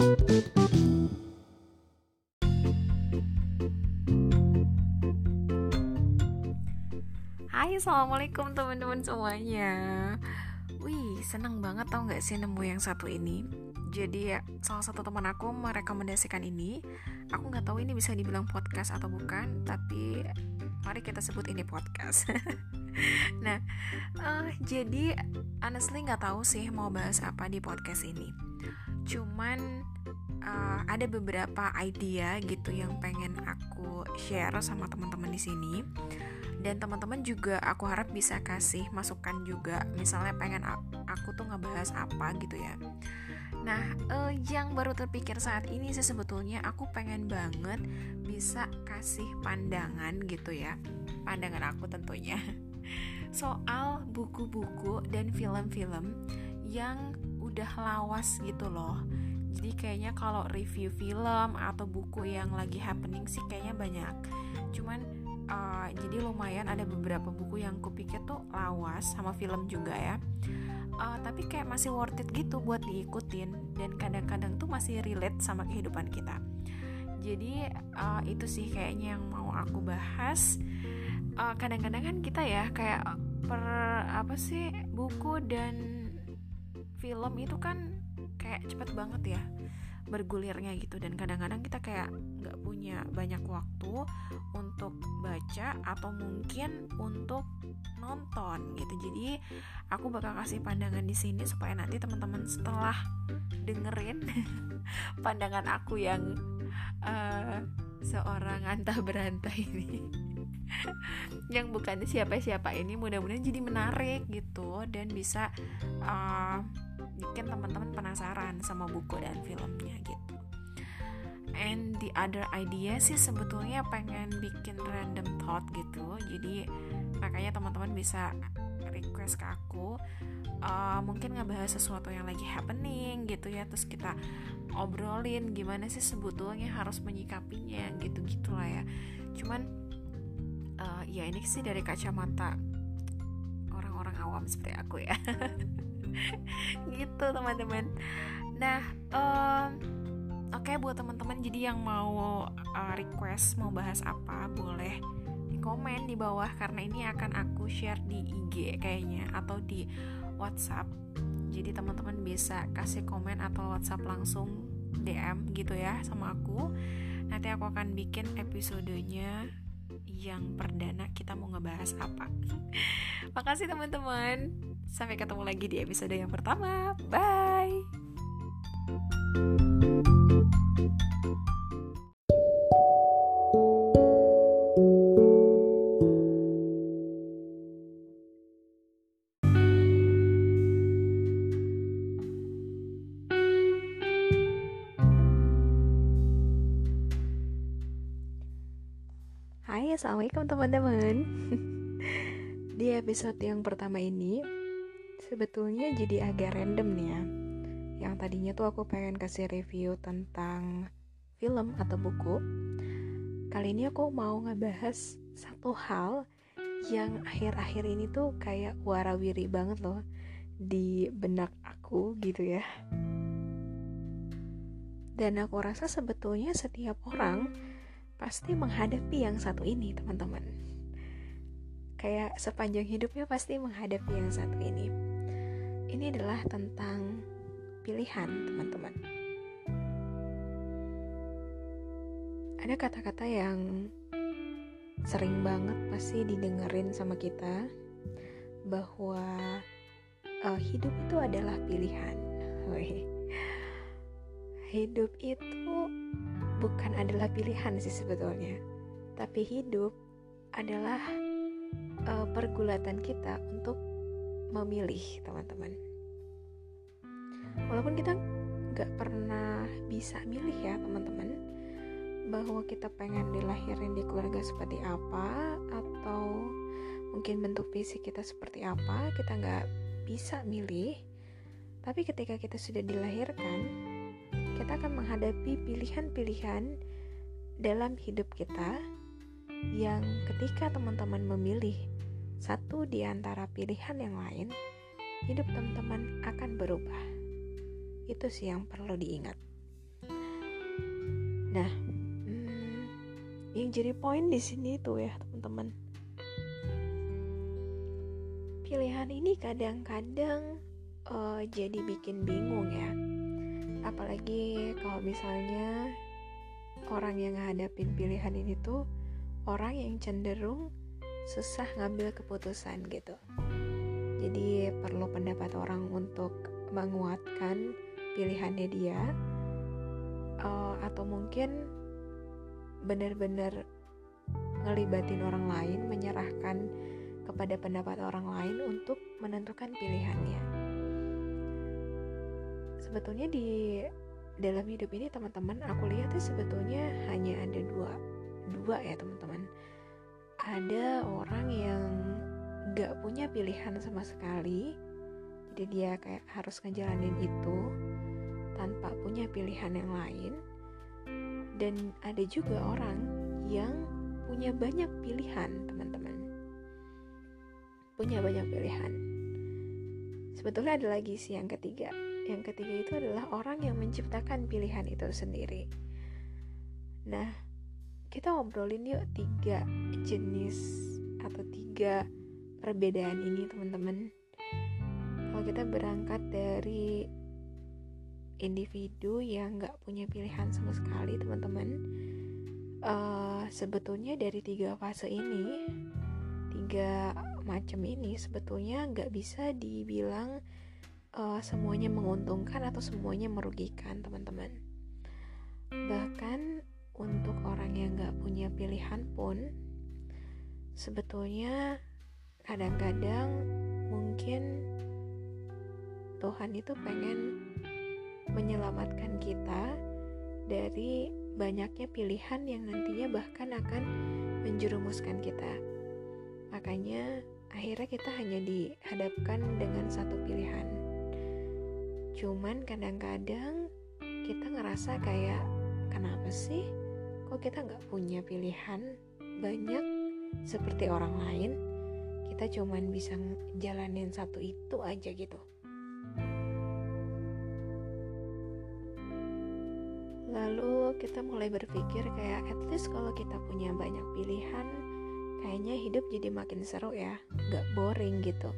Hai assalamualaikum teman-teman semuanya. Wih seneng banget tau gak sih nemu yang satu ini? Jadi ya salah satu teman aku merekomendasikan ini. Aku gak tahu ini bisa dibilang podcast atau bukan Tapi mari kita sebut ini podcast. Nah uh, jadi honestly gak tahu sih mau bahas apa di podcast ini Cuman uh, ada beberapa idea gitu yang pengen aku share sama teman-teman di sini. Dan teman-teman juga aku harap bisa kasih masukan juga. Misalnya pengen aku tuh ngebahas apa gitu ya. Nah uh, yang baru terpikir saat ini sih sebetulnya aku pengen banget bisa kasih pandangan gitu ya. Pandangan aku tentunya. Soal buku-buku dan film-film yang udah lawas gitu loh. Jadi kayaknya kalau review film atau buku yang lagi happening sih kayaknya banyak. Cuman uh, jadi lumayan ada beberapa buku yang kupikir tuh lawas sama film juga ya. Uh, tapi kayak masih worth it gitu buat diikutin dan kadang-kadang tuh masih relate sama kehidupan kita. Jadi uh, itu sih kayaknya yang mau aku bahas. Kadang-kadang uh, kan kita ya kayak per apa sih buku dan film itu kan kayak cepet banget ya bergulirnya gitu. Dan kadang-kadang kita kayak nggak punya banyak waktu untuk baca atau mungkin untuk nonton gitu. Jadi aku bakal kasih pandangan di sini supaya nanti teman-teman setelah dengerin pandangan aku yang uh, seorang antah berantah ini yang bukan siapa-siapa ini mudah-mudahan jadi menarik gitu dan bisa uh, bikin teman-teman penasaran sama buku dan filmnya gitu. And the other idea sih sebetulnya pengen bikin random thought gitu. Jadi makanya teman-teman bisa request ke aku uh, mungkin ngebahas sesuatu yang lagi happening gitu ya terus kita obrolin gimana sih sebetulnya harus menyikapinya gitu gitulah ya. Cuman uh, ya ini sih dari kacamata orang-orang awam seperti aku ya gitu teman-teman. Nah um, oke okay, buat teman-teman jadi yang mau uh, request mau bahas apa boleh di komen di bawah karena ini akan aku share di IG kayaknya atau di WhatsApp. Jadi teman-teman bisa kasih komen atau WhatsApp langsung DM gitu ya sama aku. Nanti aku akan bikin episodenya yang perdana kita mau ngebahas apa. Makasih teman-teman Sampai ketemu lagi di episode yang pertama. Bye. Hai, assalamualaikum teman-teman. Di episode yang pertama ini, sebetulnya jadi agak random nih ya. Yang tadinya tuh aku pengen kasih review tentang film atau buku kali ini aku mau ngebahas satu hal yang akhir-akhir ini tuh kayak warawiri banget loh di benak aku gitu ya. Dan aku rasa sebetulnya setiap orang pasti menghadapi yang satu ini teman-teman. Kayak sepanjang hidupnya pasti menghadapi yang satu ini ini adalah tentang pilihan, teman-teman. Ada kata-kata yang sering banget pasti didengerin sama kita bahwa uh, hidup itu adalah pilihan. Hidup itu bukan adalah pilihan sih sebetulnya, tapi hidup adalah uh, pergulatan kita untuk memilih teman-teman. Walaupun kita nggak pernah bisa milih ya teman-teman bahwa kita pengen dilahirin di keluarga seperti apa atau mungkin bentuk fisik kita seperti apa kita nggak bisa milih. Tapi ketika kita sudah dilahirkan kita akan menghadapi pilihan-pilihan dalam hidup kita yang ketika teman-teman memilih satu di antara pilihan yang lain, hidup teman-teman akan berubah. Itu sih yang perlu diingat. nah hmm, yang jadi poin di sini tuh ya teman-teman pilihan ini kadang-kadang uh, jadi bikin bingung ya apalagi kalau misalnya orang yang ngadapin pilihan ini tuh orang yang cenderung susah ngambil keputusan gitu. Jadi perlu pendapat orang untuk menguatkan pilihannya dia uh, atau mungkin benar-benar ngelibatin orang lain menyerahkan kepada pendapat orang lain untuk menentukan pilihannya. Sebetulnya di dalam hidup ini teman-teman aku lihat sebetulnya hanya ada dua dua ya teman-teman ada orang yang gak punya pilihan sama sekali. Jadi dia kayak harus ngejalanin itu tanpa punya pilihan yang lain. Dan ada juga orang yang punya banyak pilihan teman-teman. Punya banyak pilihan. Sebetulnya ada lagi sih yang ketiga. Yang ketiga itu adalah orang yang menciptakan pilihan itu sendiri. Nah, kita ngobrolin yuk tiga jenis atau tiga perbedaan ini teman-teman. Kalau kita berangkat dari individu yang nggak punya pilihan sama sekali teman-teman, uh, sebetulnya dari tiga fase ini, tiga macam ini sebetulnya nggak bisa dibilang uh, semuanya menguntungkan atau semuanya merugikan teman-teman bahkan untuk orang yang gak punya pilihan pun sebetulnya kadang-kadang mungkin Tuhan itu pengen menyelamatkan kita dari banyaknya pilihan yang nantinya bahkan akan menjerumuskan kita. Makanya akhirnya kita hanya dihadapkan dengan satu pilihan. Cuman kadang-kadang kita ngerasa kayak kenapa sih kok kita nggak punya pilihan banyak seperti orang lain kita cuman bisa jalanin satu itu aja gitu. Lalu kita mulai berpikir kayak at least kalau kita punya banyak pilihan kayaknya hidup jadi makin seru ya nggak boring gitu.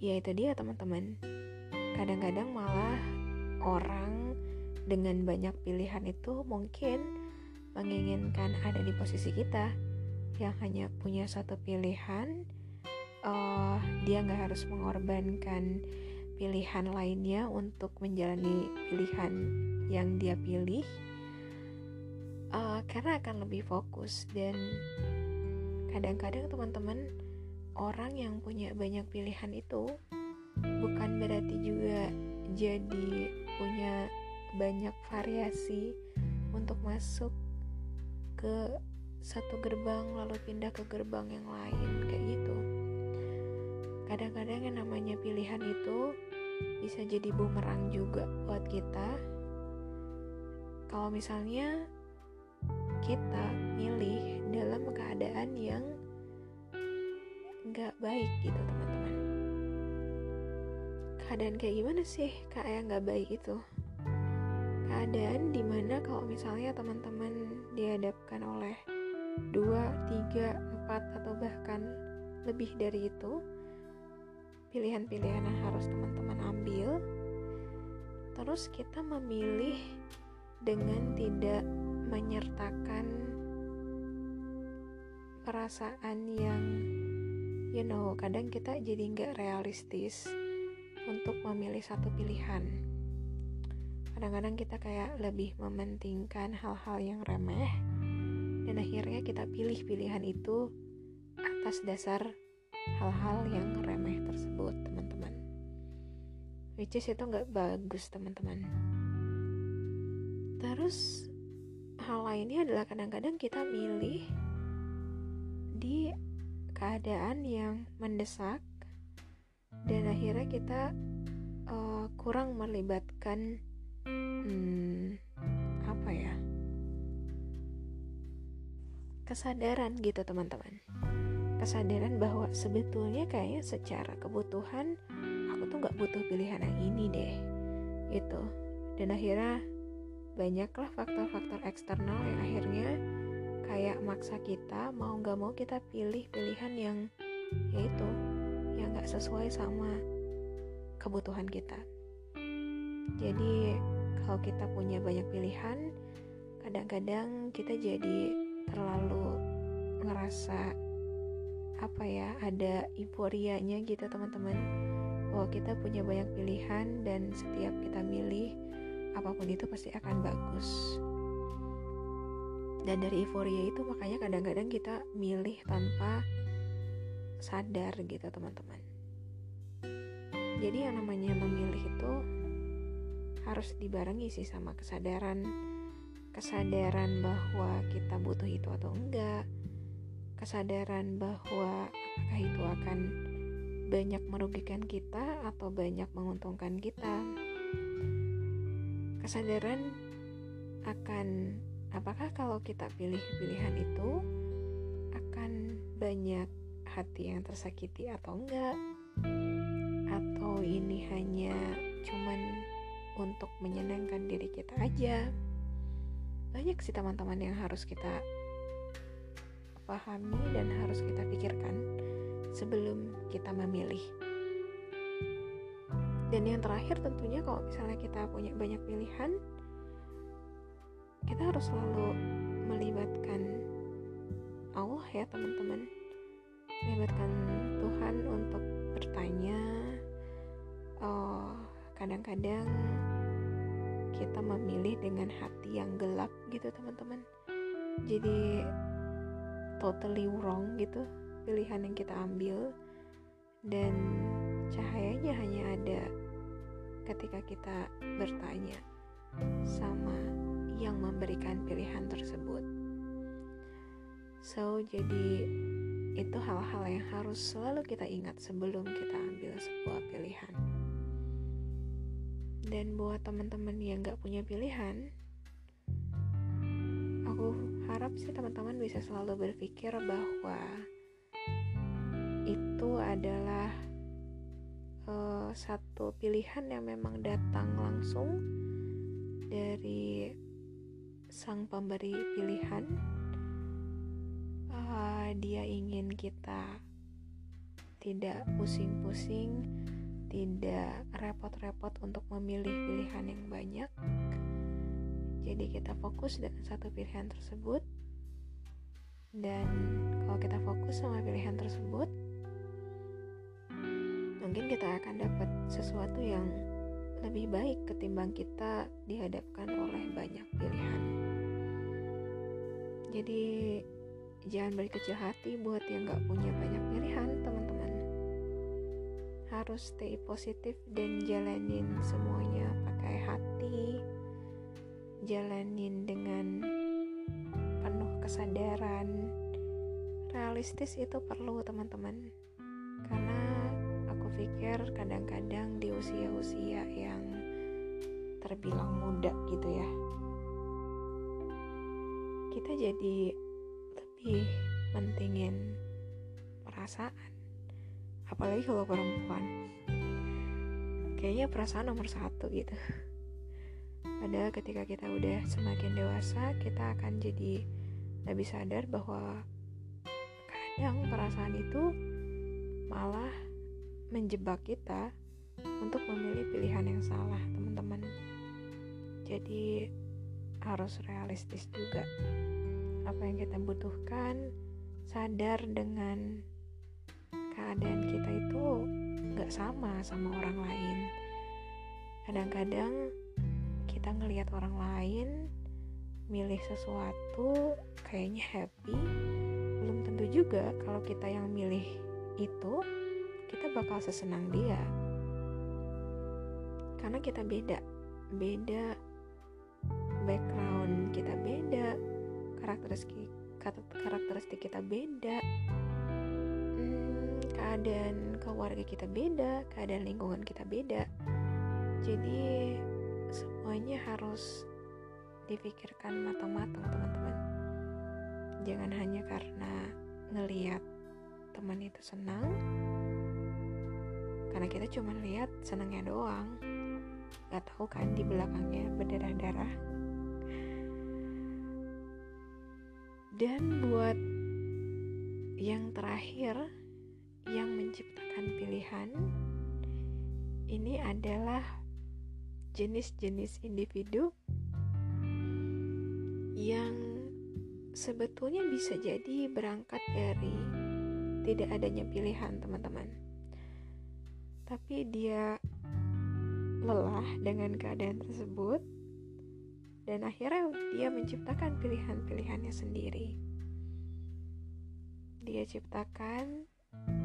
Ya itu dia teman-teman. Kadang-kadang malah orang dengan banyak pilihan itu mungkin menginginkan ada di posisi kita yang hanya punya satu pilihan uh, dia nggak harus mengorbankan pilihan lainnya untuk menjalani pilihan yang dia pilih. Uh, karena akan lebih fokus dan kadang-kadang teman-teman orang yang punya banyak pilihan itu bukan berarti juga jadi punya banyak variasi untuk masuk ke satu gerbang lalu pindah ke gerbang yang lain kayak gitu. Kadang-kadang yang namanya pilihan itu bisa jadi bumerang juga buat kita. Kalau misalnya kita milih dalam keadaan yang nggak baik gitu teman-teman. Keadaan kayak gimana sih kak yang nggak baik itu keadaan di mana kalau misalnya teman-teman dihadapkan oleh dua, tiga, empat atau bahkan lebih dari itu pilihan-pilihan yang harus teman-teman ambil terus kita memilih dengan tidak menyertakan perasaan yang you know kadang kita jadi nggak realistis untuk memilih satu pilihan. Kadang-kadang kita kayak lebih mementingkan hal-hal yang remeh dan akhirnya kita pilih pilihan itu atas dasar hal-hal yang remeh tersebut, teman-teman. Which is itu nggak bagus, teman-teman. Terus hal lainnya adalah kadang-kadang kita milih di keadaan yang mendesak dan akhirnya kita uh, kurang melibatkan hmm, apa ya? Kesadaran gitu teman-teman. Kesadaran bahwa sebetulnya kayaknya secara kebutuhan aku tuh nggak butuh pilihan yang ini deh gitu. Dan akhirnya banyaklah faktor-faktor eksternal yang akhirnya kayak maksa kita mau nggak mau kita pilih pilihan yang yaitu yang nggak sesuai sama kebutuhan kita jadi kalau kita punya banyak pilihan kadang-kadang kita jadi terlalu ngerasa apa ya ada euforianya gitu teman-teman. Bahwa kita punya banyak pilihan dan setiap kita milih apa pun itu pasti akan bagus. Dan dari euforia itu makanya kadang-kadang kita milih tanpa sadar gitu teman-teman. Jadi yang namanya memilih itu harus dibarengi sih sama kesadaran kesadaran bahwa kita butuh itu atau enggak kesadaran bahwa apakah itu akan banyak merugikan kita atau banyak menguntungkan kita. Kesadaran akan apakah kalau kita pilih pilihan itu akan banyak hati yang tersakiti atau enggak? Atau ini hanya cuman untuk menyenangkan diri kita aja. Banyak sih teman-teman yang harus kita pahami dan harus kita pikirkan sebelum kita memilih. Dan yang terakhir tentunya kalau misalnya kita punya banyak pilihan kita harus selalu melibatkan Allah ya teman-teman. Melibatkan Tuhan untuk bertanya oh kadang-kadang kita memilih dengan hati yang gelap gitu teman-teman. Jadi totally wrong gitu pilihan yang kita ambil. Dan cahayanya hanya ada ketika kita bertanya sama yang memberikan pilihan tersebut. So jadi itu hal-hal yang harus selalu kita ingat sebelum kita ambil sebuah pilihan dan buat teman-teman yang gak punya pilihan aku harap sih teman-teman bisa selalu berpikir bahwa itu adalah uh, satu pilihan yang memang datang langsung dari sang pemberi pilihan. Uh, dia ingin kita tidak pusing-pusing tidak repot-repot untuk memilih pilihan yang banyak. Jadi kita fokus dengan satu pilihan tersebut. Dan kalau kita fokus sama pilihan tersebut, mungkin kita akan dapat sesuatu yang lebih baik ketimbang kita dihadapkan oleh banyak pilihan. Jadi jangan berkecil hati buat yang gak punya banyak harus stay positif dan jalanin semuanya. Pakai hati jalanin dengan penuh kesadaran. Realistis itu perlu teman-teman. Karena aku pikir kadang-kadang di usia-usia yang terbilang muda gitu ya kita jadi lebih mentingin perasaan apalagi kalau perempuan. Kayaknya perasaan nomor satu gitu. Padahal ketika kita udah semakin dewasa kita akan jadi lebih sadar bahwa kadang perasaan itu malah menjebak kita untuk memilih pilihan yang salah teman-teman. Jadi harus realistis juga. Apa yang kita butuhkan sadar dengan keadaan kita itu gak sama sama orang lain. Kadang-kadang kita ngelihat orang lain milih sesuatu kayaknya happy belum tentu juga kalau kita yang milih itu kita bakal sesenang dia. Karena kita beda beda background kita beda karakteristik karakteristik kita beda keadaan keluarga kita beda, keadaan lingkungan kita beda. Jadi semuanya harus dipikirkan matang-matang teman-teman. Jangan hanya karena ngeliat teman itu senang, karena kita cuma lihat senangnya doang. Gak tahu kan di belakangnya berdarah-darah. Dan buat yang terakhir, yang menciptakan pilihan ini adalah jenis-jenis individu yang sebetulnya bisa jadi berangkat dari tidak adanya pilihan, teman-teman. Tapi dia lelah dengan keadaan tersebut dan akhirnya dia menciptakan pilihan-pilihannya sendiri. Dia ciptakan,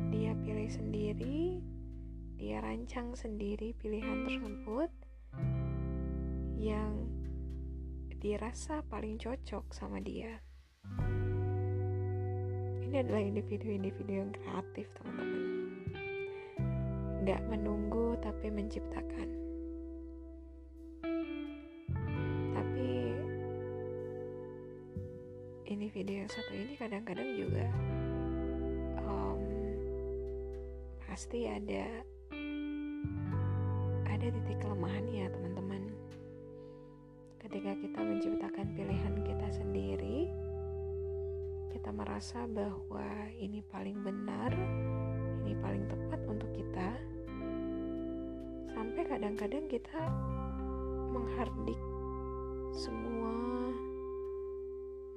dia pilih sendiri, dia rancang sendiri pilihan tersebut yang dirasa paling cocok sama dia. Ini adalah individu-individu yang kreatif, teman-teman. Gak menunggu tapi menciptakan. Tapi individu yang satu ini kadang-kadang juga pasti ada ada titik kelemahannya, teman-teman ketika kita menciptakan pilihan kita sendiri, kita merasa bahwa ini paling benar, ini paling tepat untuk kita, sampai kadang-kadang kita menghardik semua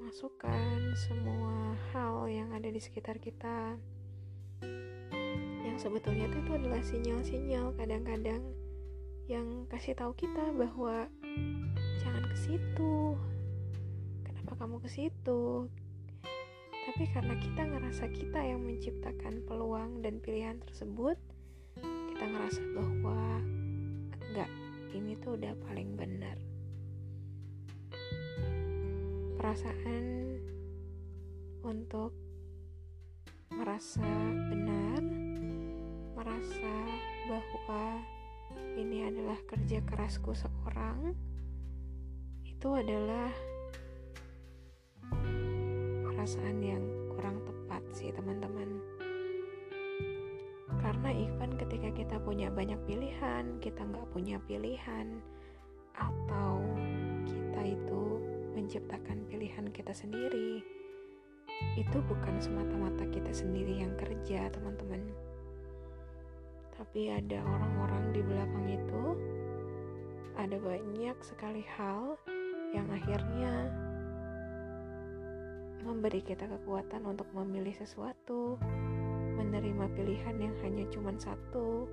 masukan, semua hal yang ada di sekitar kita. Sebetulnya itu adalah sinyal-sinyal kadang-kadang yang kasih tahu kita bahwa jangan ke situ. Kenapa kamu ke situ? Tapi karena kita ngerasa kita yang menciptakan peluang dan pilihan tersebut kita ngerasa bahwa enggak ini tuh udah paling benar. Perasaan untuk merasa benar merasa bahwa ini adalah kerja kerasku seorang itu adalah perasaan yang kurang tepat sih teman-teman. Karena even ketika kita punya banyak pilihan kita nggak punya pilihan atau kita itu menciptakan pilihan kita sendiri itu bukan semata-mata kita sendiri yang kerja teman-teman tapi ada orang-orang di belakang itu ada banyak sekali hal yang akhirnya memberi kita kekuatan untuk memilih sesuatu, menerima pilihan yang hanya cuma satu,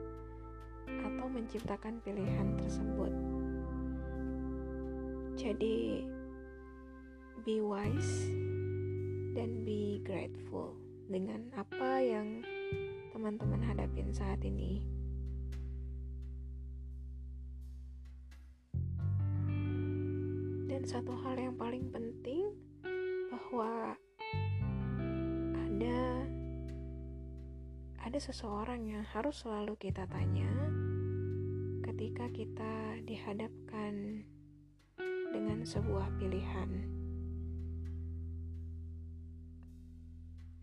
atau menciptakan pilihan tersebut. Jadi, be wise dan be grateful dengan apa yang teman-teman hadapin saat ini. Dan satu hal yang paling penting bahwa ada ada seseorang yang harus selalu kita tanya ketika kita dihadapkan dengan sebuah pilihan.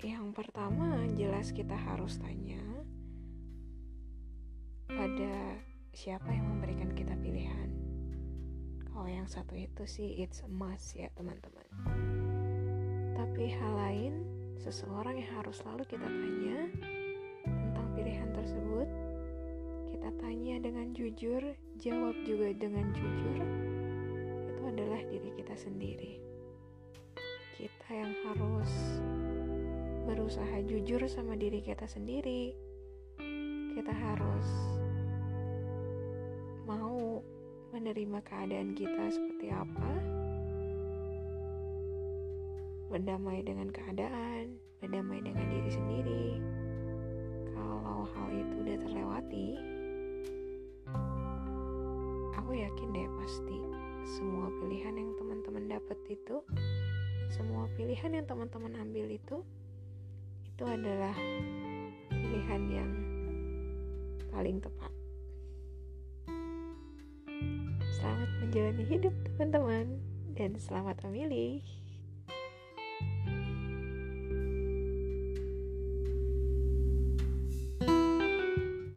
Yang pertama, jelas kita harus tanya pada siapa yang memberikan kita pilihan. Kalau yang satu itu sih it's a must ya teman-teman. Tapi hal lain, seseorang yang harus selalu kita tanya tentang pilihan tersebut, kita tanya dengan jujur, jawab juga dengan jujur, itu adalah diri kita sendiri. Kita yang harus berusaha jujur sama diri kita sendiri. Kita harus mau menerima keadaan kita seperti apa, berdamai dengan keadaan, berdamai dengan diri sendiri. Kalau hal itu udah terlewati, aku yakin deh pasti semua pilihan yang teman-teman dapat itu, semua pilihan yang teman-teman ambil itu, itu adalah pilihan yang paling tepat. Selamat menjalani hidup teman-teman dan selamat memilih.